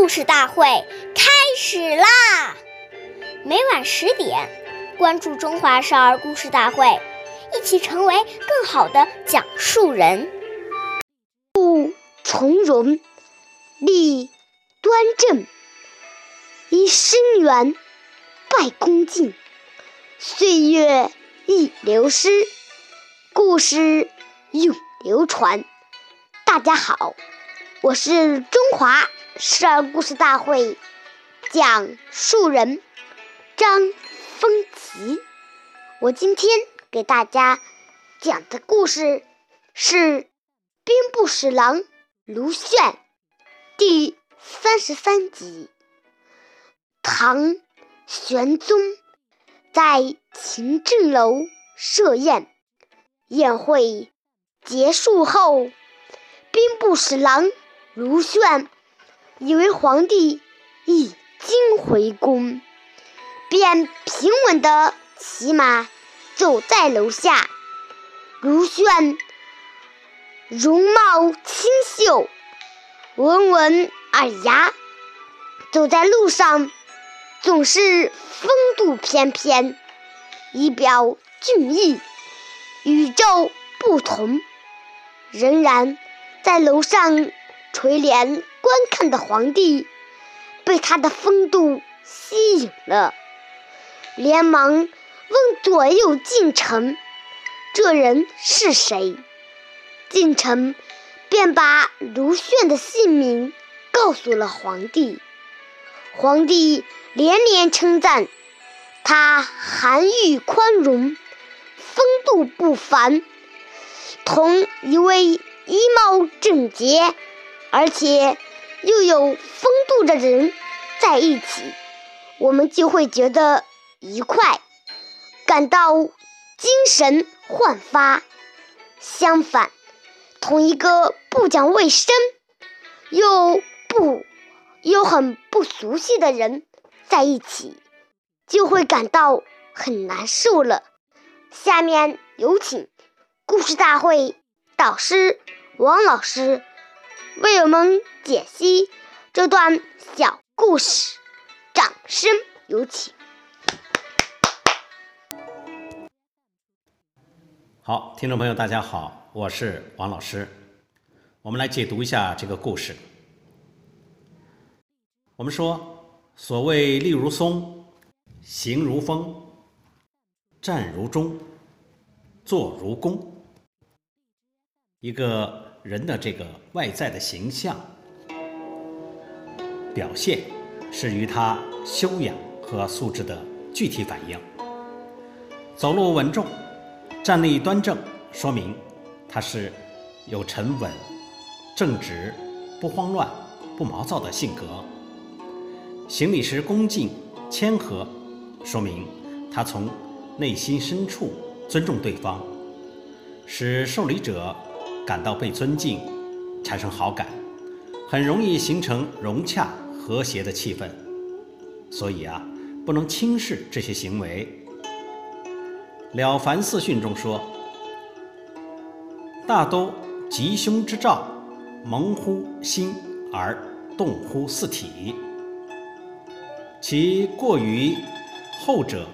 故事大会开始啦！每晚十点，关注《中华少儿故事大会》，一起成为更好的讲述人。不从容，立端正，以深远拜恭敬。岁月易流失，故事永流传。大家好。我是中华少儿故事大会讲述人张丰奇。我今天给大家讲的故事是《兵部侍郎卢旋》第三十三集。唐玄宗在勤政楼设宴，宴会结束后，兵部侍郎。卢旋以为皇帝已经回宫，便平稳地骑马走在楼下。卢旋容貌清秀，温文尔雅，走在路上总是风度翩翩，仪表俊逸，与众不同。仍然在楼上。垂帘观看的皇帝被他的风度吸引了，连忙问左右近臣：“这人是谁？”近臣便把卢旋的姓名告诉了皇帝。皇帝连连称赞他涵育宽容，风度不凡，同一位衣帽整洁。而且又有风度的人在一起，我们就会觉得愉快，感到精神焕发。相反，同一个不讲卫生又不又很不熟悉的人在一起，就会感到很难受了。下面有请故事大会导师王老师。为我们解析这段小故事，掌声有请。好，听众朋友，大家好，我是王老师。我们来解读一下这个故事。我们说，所谓立如松，行如风，站如钟，坐如弓，一个。人的这个外在的形象表现，是与他修养和素质的具体反应。走路稳重，站立端正，说明他是有沉稳、正直、不慌乱、不毛躁的性格。行礼时恭敬谦和，说明他从内心深处尊重对方，使受礼者。感到被尊敬，产生好感，很容易形成融洽和谐的气氛。所以啊，不能轻视这些行为。《了凡四训》中说：“大都吉凶之兆，蒙乎心而动乎四体。其过于厚者，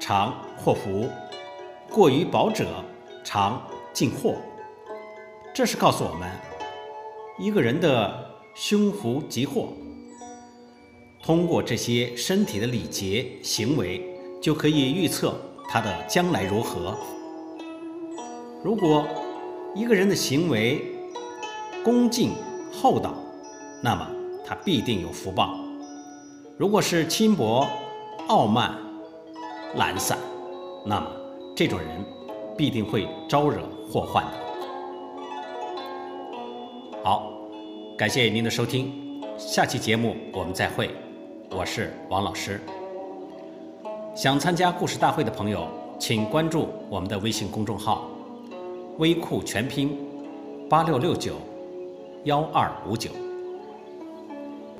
常祸福；过于薄者，常进祸。”这是告诉我们，一个人的凶福吉祸，通过这些身体的礼节行为，就可以预测他的将来如何。如果一个人的行为恭敬厚道，那么他必定有福报；如果是轻薄、傲慢、懒散，那么这种人必定会招惹祸患的。好，感谢您的收听，下期节目我们再会，我是王老师。想参加故事大会的朋友，请关注我们的微信公众号“微库全拼八六六九幺二五九”。